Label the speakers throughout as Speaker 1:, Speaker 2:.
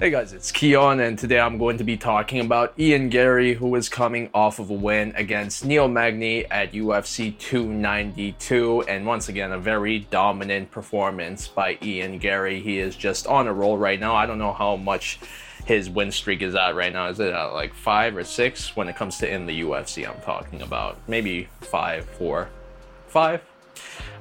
Speaker 1: Hey guys, it's Kiiyon, and today I'm going to be talking about Ian Garry, who is coming off of a win against Neil Magny at UFC 292, and once again, a very dominant performance by Ian Garry. He is just on a roll right now. I don't know how much his win streak is at right now. Is it at like five or six when it comes to in the UFC? I'm talking about maybe five, four, five.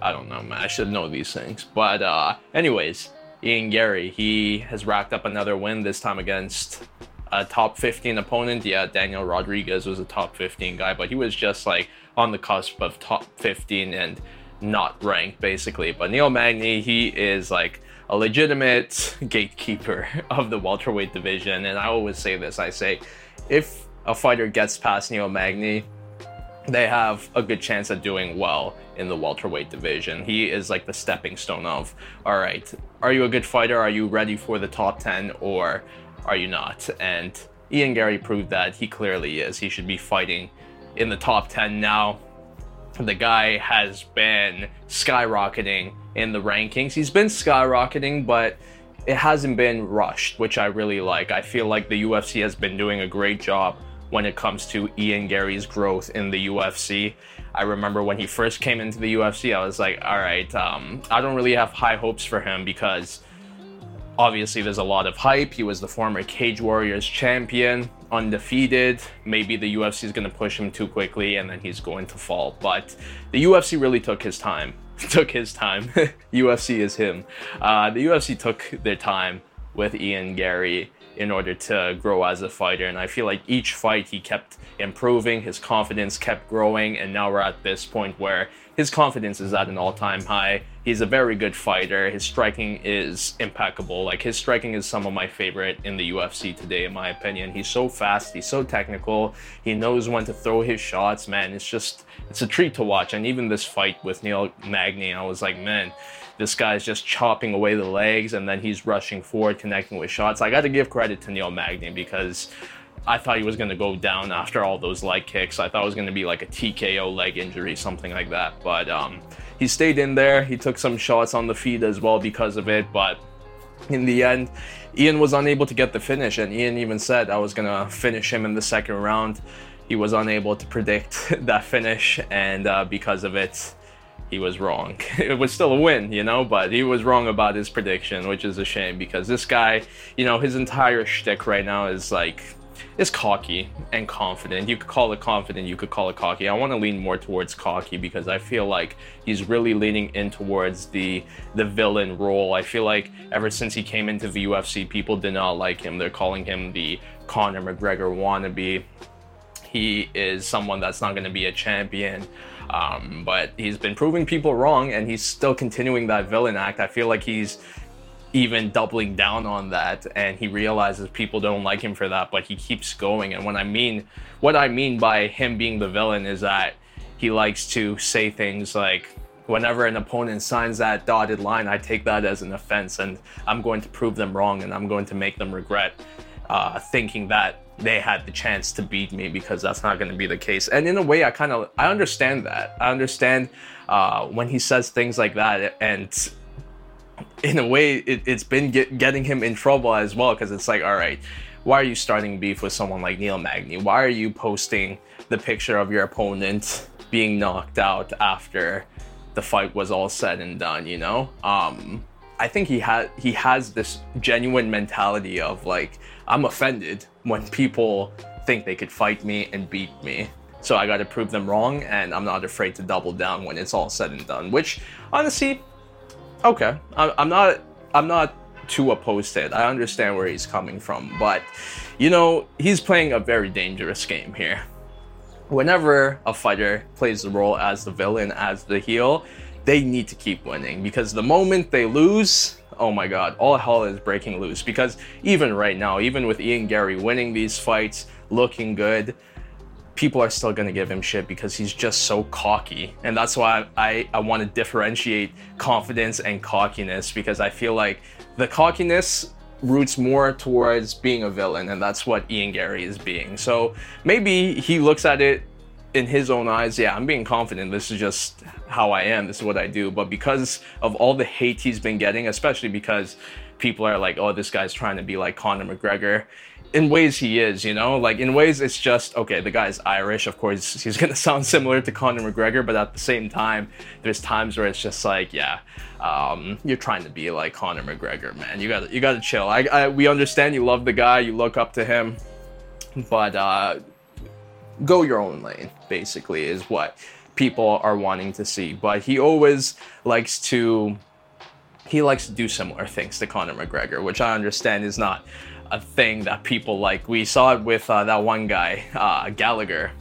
Speaker 1: I don't know, man. I should know these things, but uh, anyways Ian Garry. He has racked up another win, this time against a top 15 opponent. Yeah, Daniel Rodriguez was a top 15 guy, but he was just like on the cusp of top 15 and not ranked basically. But Neil Magny, he is like a legitimate gatekeeper of the welterweight division. And I always say this I say, if a fighter gets past Neil Magny, they have a good chance at doing well in the welterweight division. He is like the stepping stone of, all right, are you a good fighter? Are you ready for the top 10 or are you not? And Ian Garry proved that he clearly is. He should be fighting in the top 10 now. The guy has been skyrocketing in the rankings. He's been skyrocketing, but it hasn't been rushed, which I really like. I feel like the UFC has been doing a great job when it comes to Ian Garry's growth in the UFC. I remember when he first came into the UFC, I was like, all right, um, I don't really have high hopes for him because obviously there's a lot of hype. He was the former Cage Warriors champion, undefeated. Maybe the UFC is going to push him too quickly and then he's going to fall. But the UFC really took his time. took his time. UFC is him. Uh, the UFC took their time with Ian Garry in order to grow as a fighter. And I feel like each fight he kept improving, his confidence kept growing, and now we're at this point where his confidence is at an all time high. He's a very good fighter. His striking is impeccable. Like, his striking is some of my favorite in the UFC today, in my opinion. He's so fast, he's so technical, he knows when to throw his shots, man. It's just, it's a treat to watch. And even this fight with Neil Magny, I was like, man, this guy's just chopping away the legs and then he's rushing forward, connecting with shots. I got to give credit to Neil Magny because I thought he was going to go down after all those leg kicks. I thought it was going to be like a TKO leg injury, something like that. But um, he stayed in there. He took some shots on the feet as well because of it. But in the end, Ian was unable to get the finish. And Ian even said I was going to finish him in the second round. He was unable to predict that finish. And uh, because of it, he was wrong. It was still a win, you know, but he was wrong about his prediction, which is a shame because this guy, you know, his entire shtick right now is like is cocky and confident. You could call it confident, you could call it cocky. I want to lean more towards cocky because I feel like he's really leaning in towards the the villain role. I feel like ever since he came into the UFC, people did not like him. They're calling him the Conor McGregor wannabe. He is someone that's not going to be a champion. Um, but he's been proving people wrong and he's still continuing that villain act. I feel like he's even doubling down on that and he realizes people don't like him for that but he keeps going and when i mean what i mean by him being the villain is that he likes to say things like whenever an opponent signs that dotted line i take that as an offense and i'm going to prove them wrong and i'm going to make them regret uh, thinking that they had the chance to beat me because that's not going to be the case. And in a way, I kind of I understand that. I understand uh, when he says things like that, and in a way, it, has been get, getting him in trouble as well because it's like, all right, why are you starting beef with someone like Neil Magny? Why are you posting the picture of your opponent being knocked out after the fight was all said and done? You know, um, I think he had he has this genuine mentality of like I'm offended when people think they could fight me and beat me. So I got to prove them wrong, and I'm not afraid to double down when it's all said and done. Which, honestly, okay, I'm not I'm not too opposed to it. I understand where he's coming from, but you know he's playing a very dangerous game here. Whenever a fighter plays the role as the villain, as the heel, they need to keep winning because the moment they lose, oh my god, all hell is breaking loose. Because even right now, even with Ian Garry winning these fights, looking good, people are still to give him shit because he's just so cocky. And that's why I, I, want to differentiate confidence and cockiness because I feel like the cockiness roots more towards being a villain, and that's what Ian Garry is being. So maybe he looks at it in his own eyes, yeah, I'm being confident. This is just how I am. This is what I do. But because of all the hate he's been getting, especially because people are like, oh, this guy's trying to be like Conor McGregor. In ways, he is, you know, like in ways, it's just okay. The guy's Irish, of course, he's gonna sound similar to Conor McGregor, but at the same time, there's times where it's just like, yeah, um, you're trying to be like Conor McGregor, man. You gotta, you gotta chill. I, I, we understand you love the guy, you look up to him, but uh, go your own lane. Basically, is what people are wanting to see. But he always likes to he likes to do similar things to Conor McGregor, which I understand is not a thing that people like. We saw it with uh, that one guy, uh, Gallagher.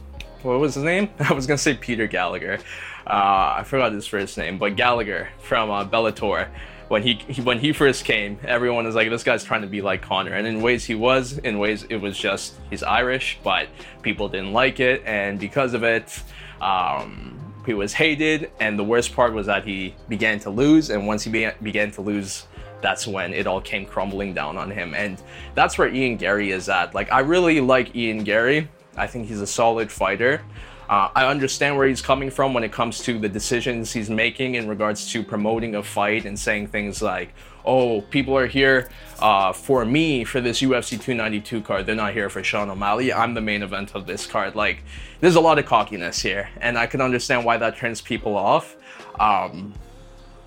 Speaker 1: What was his name? I was gonna say Peter Gallagher. Uh, I forgot his first name, but Gallagher from uh, Bellator. When he, he, when he first came, everyone was like, "This guy's trying to be like Conor," and in ways he was. In ways it was just he's Irish, but people didn't like it, and because of it, um, he was hated, and the worst part was that he began to lose. And once he began, began to lose, that's when it all came crumbling down on him. And that's where Ian Garry is at. Like, I really like Ian Garry. I think he's a solid fighter. Uh, I understand where he's coming from when it comes to the decisions he's making in regards to promoting a fight and saying things like, oh, people are here uh, for me for this UFC 292 card. They're not here for Sean O'Malley. I'm the main event of this card. Like, there's a lot of cockiness here, and I can understand why that turns people off. Um,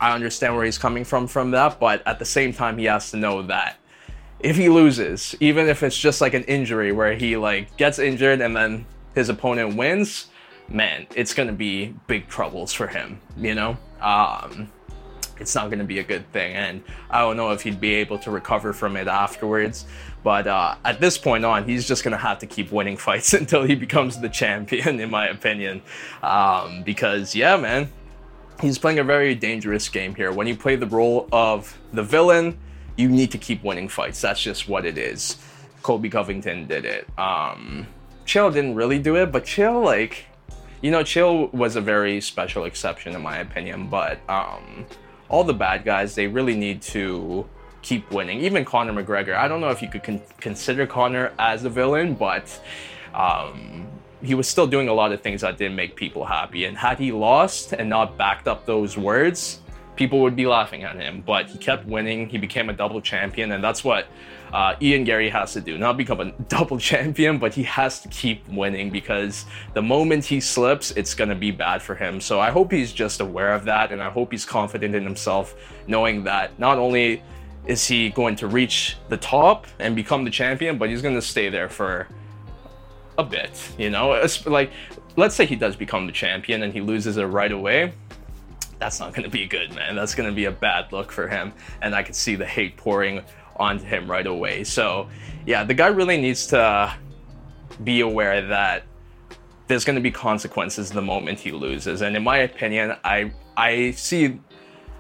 Speaker 1: I understand where he's coming from from that, but at the same time, he has to know that if he loses, even if it's just like an injury where he like gets injured and then his opponent wins, man, it's gonna be big troubles for him, you know? Um, it's not gonna be a good thing, and I don't know if he'd be able to recover from it afterwards. But uh, at this point on, he's just gonna have to keep winning fights until he becomes the champion, in my opinion. Um, because yeah, man, he's playing a very dangerous game here. When you play the role of the villain, you need to keep winning fights. That's just what it is. Colby Covington did it. Um, Chael didn't really do it, but Chael, like, you know, Chael was a very special exception in my opinion. But um, all the bad guys, they really need to keep winning. Even Conor McGregor. I don't know if you could con- consider Conor as a villain, but um, he was still doing a lot of things that didn't make people happy. And had he lost and not backed up those words, people would be laughing at him. But he kept winning. He became a double champion, and that's what uh, Ian Garry has to do. Not become a double champion, but he has to keep winning because the moment he slips, it's gonna be bad for him. So I hope he's just aware of that, and I hope he's confident in himself, knowing that not only is he going to reach the top and become the champion, but he's gonna stay there for a bit. You know, it's like let's say he does become the champion and he loses it right away that's not going to be good, man. That's going to be a bad look for him. And I could see the hate pouring onto him right away. So, yeah, the guy really needs to be aware that there's going to be consequences the moment he loses. And in my opinion, I I see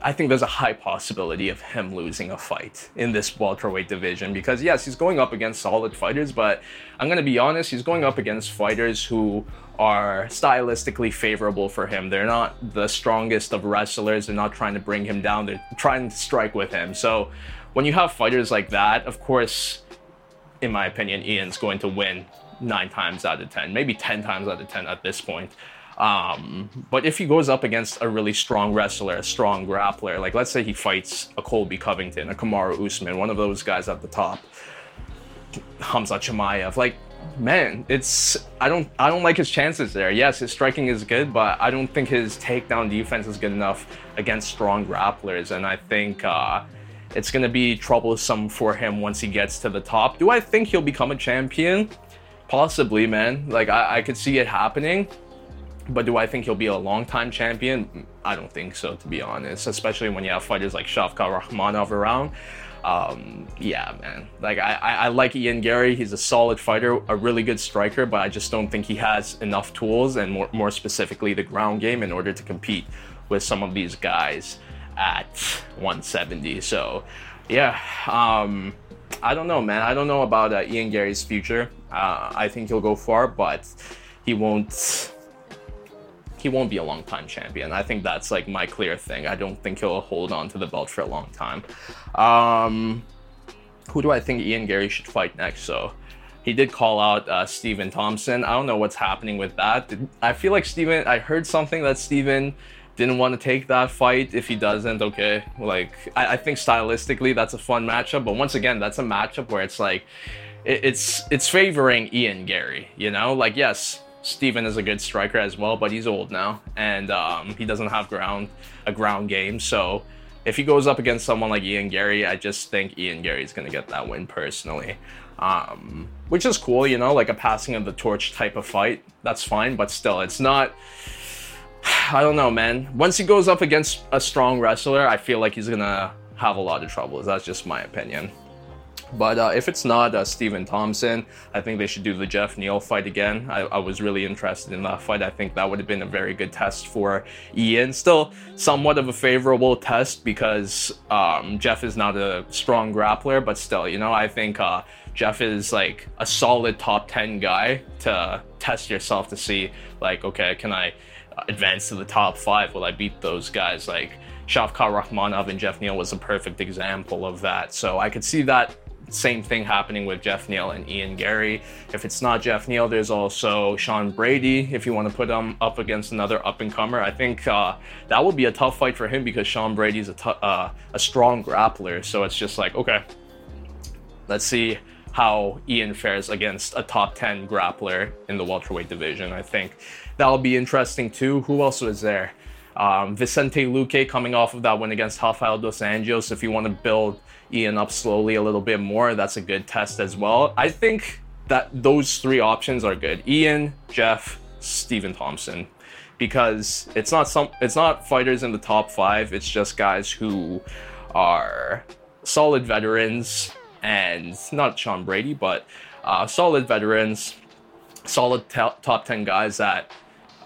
Speaker 1: I think there's a high possibility of him losing a fight in this welterweight division because yes, he's going up against solid fighters, but I'm going to be honest, he's going up against fighters who are stylistically favorable for him. They're not the strongest of wrestlers, they're not trying to bring him down, they're trying to strike with him. So when you have fighters like that, of course, in my opinion, Ian's going to win nine times out of 10, maybe 10 times out of 10 at this point. Um, but if he goes up against a really strong wrestler, a strong grappler, like let's say he fights a Colby Covington, a Kamaru Usman, one of those guys at the top, Khamzat Chimaev, like man, it's I don't I don't like his chances there. Yes, his striking is good, but I don't think his takedown defense is good enough against strong grapplers, and I think. Uh, it's to be troublesome for him once he gets to the top. Do I think he'll become a champion? Possibly, man. Like, I, I could see it happening. But do I think he'll be a long-time champion? I don't think so, to be honest. Especially when you have fighters like Shavkat Rakhmonov around. Um, yeah, man. Like I, I, I, like Ian Garry. He's a solid fighter, a really good striker, but I just don't think he has enough tools and more, more specifically the ground game in order to compete with some of these guys at 170. So, yeah, um, I don't know, man. I don't know about uh, Ian Garry's future. Uh, I think he'll go far, but he won't. He won't be a long time champion. I think that's like my clear thing. I don't think he'll hold on to the belt for a long time. Um, who do I think Ian Garry should fight next? So he did call out uh, Stephen Thompson. I don't know what's happening with that. I feel like Stephen. I heard something that Stephen didn't want to take that fight. If he doesn't, okay. Like I, I think stylistically that's a fun matchup, but once again, that's a matchup where it's like it, it's it's favoring Ian Garry. You know, like yes, Stephen is a good striker as well, but he's old now and um, he doesn't have ground a ground game. So if he goes up against someone like Ian Garry, I just think Ian Garry is gonna get that win personally. Um, which is cool, you know, like a passing of the torch type of fight. That's fine, but still, it's not. I don't know, man. Once he goes up against a strong wrestler, I feel like he's gonna have a lot of troubles. That's just my opinion. But uh, if it's not uh, Stephen Thompson, I think they should do the Geoff Neal fight again. I, I, was really interested in that fight. I think that would have been a very good test for Ian. Still, somewhat of a favorable test because um, Geoff is not a strong grappler, but still, you know, I think uh, Geoff is like a solid top 10 guy to test yourself to see, like, okay, can I advance to the top five? Will I beat those guys? Like, Shavkat Rakhmonov and Geoff Neal was a perfect example of that. So I could see that same thing happening with Geoff Neal and Ian Garry. If it's not Geoff Neal, there's also Sean Brady. If you want to put him up against another up and comer, I think uh, that would be a tough fight for him because Sean Brady's a, t- uh, a strong grappler. So it's just like, okay, let's see how Ian fares against a top 10 grappler in the welterweight division. I think that'll be interesting too. Who else was there? Um, Vicente Luque coming off of that win against Rafael dos Anjos. If you want to build Ian up slowly a little bit more, that's a good test as well. I think that those three options are good. Ian, Geoff, Stephen Thompson. Because it's not some it's not fighters in the top five, it's just guys who are solid veterans and not Sean Brady, but uh, solid veterans, solid top 10 guys that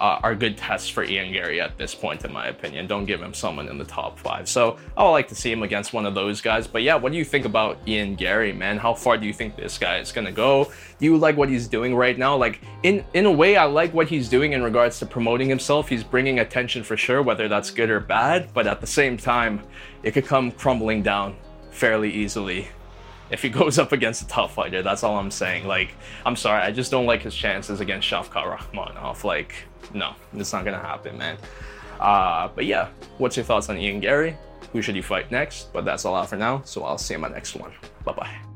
Speaker 1: uh, are good tests for Ian Garry at this point, in my opinion. Don't give him someone in the top five. So I would like to see him against one of those guys. But yeah, what do you think about Ian Garry, man? How far do you think this guy is gonna go? Do you like what he's doing right now? Like in in a way, I like what he's doing in regards to promoting himself. He's bringing attention for sure, whether that's good or bad. But at the same time, it could come crumbling down fairly easily if he goes up against a tough fighter. That's all I'm saying. Like, I'm sorry, I just don't like his chances against Shavkat Rakhmonov. Like, no, it's not gonna happen, man. Uh, but yeah, what's your thoughts on Ian Garry? Who should he fight next? But that's all out for now, so I'll see you in my next one. Bye bye.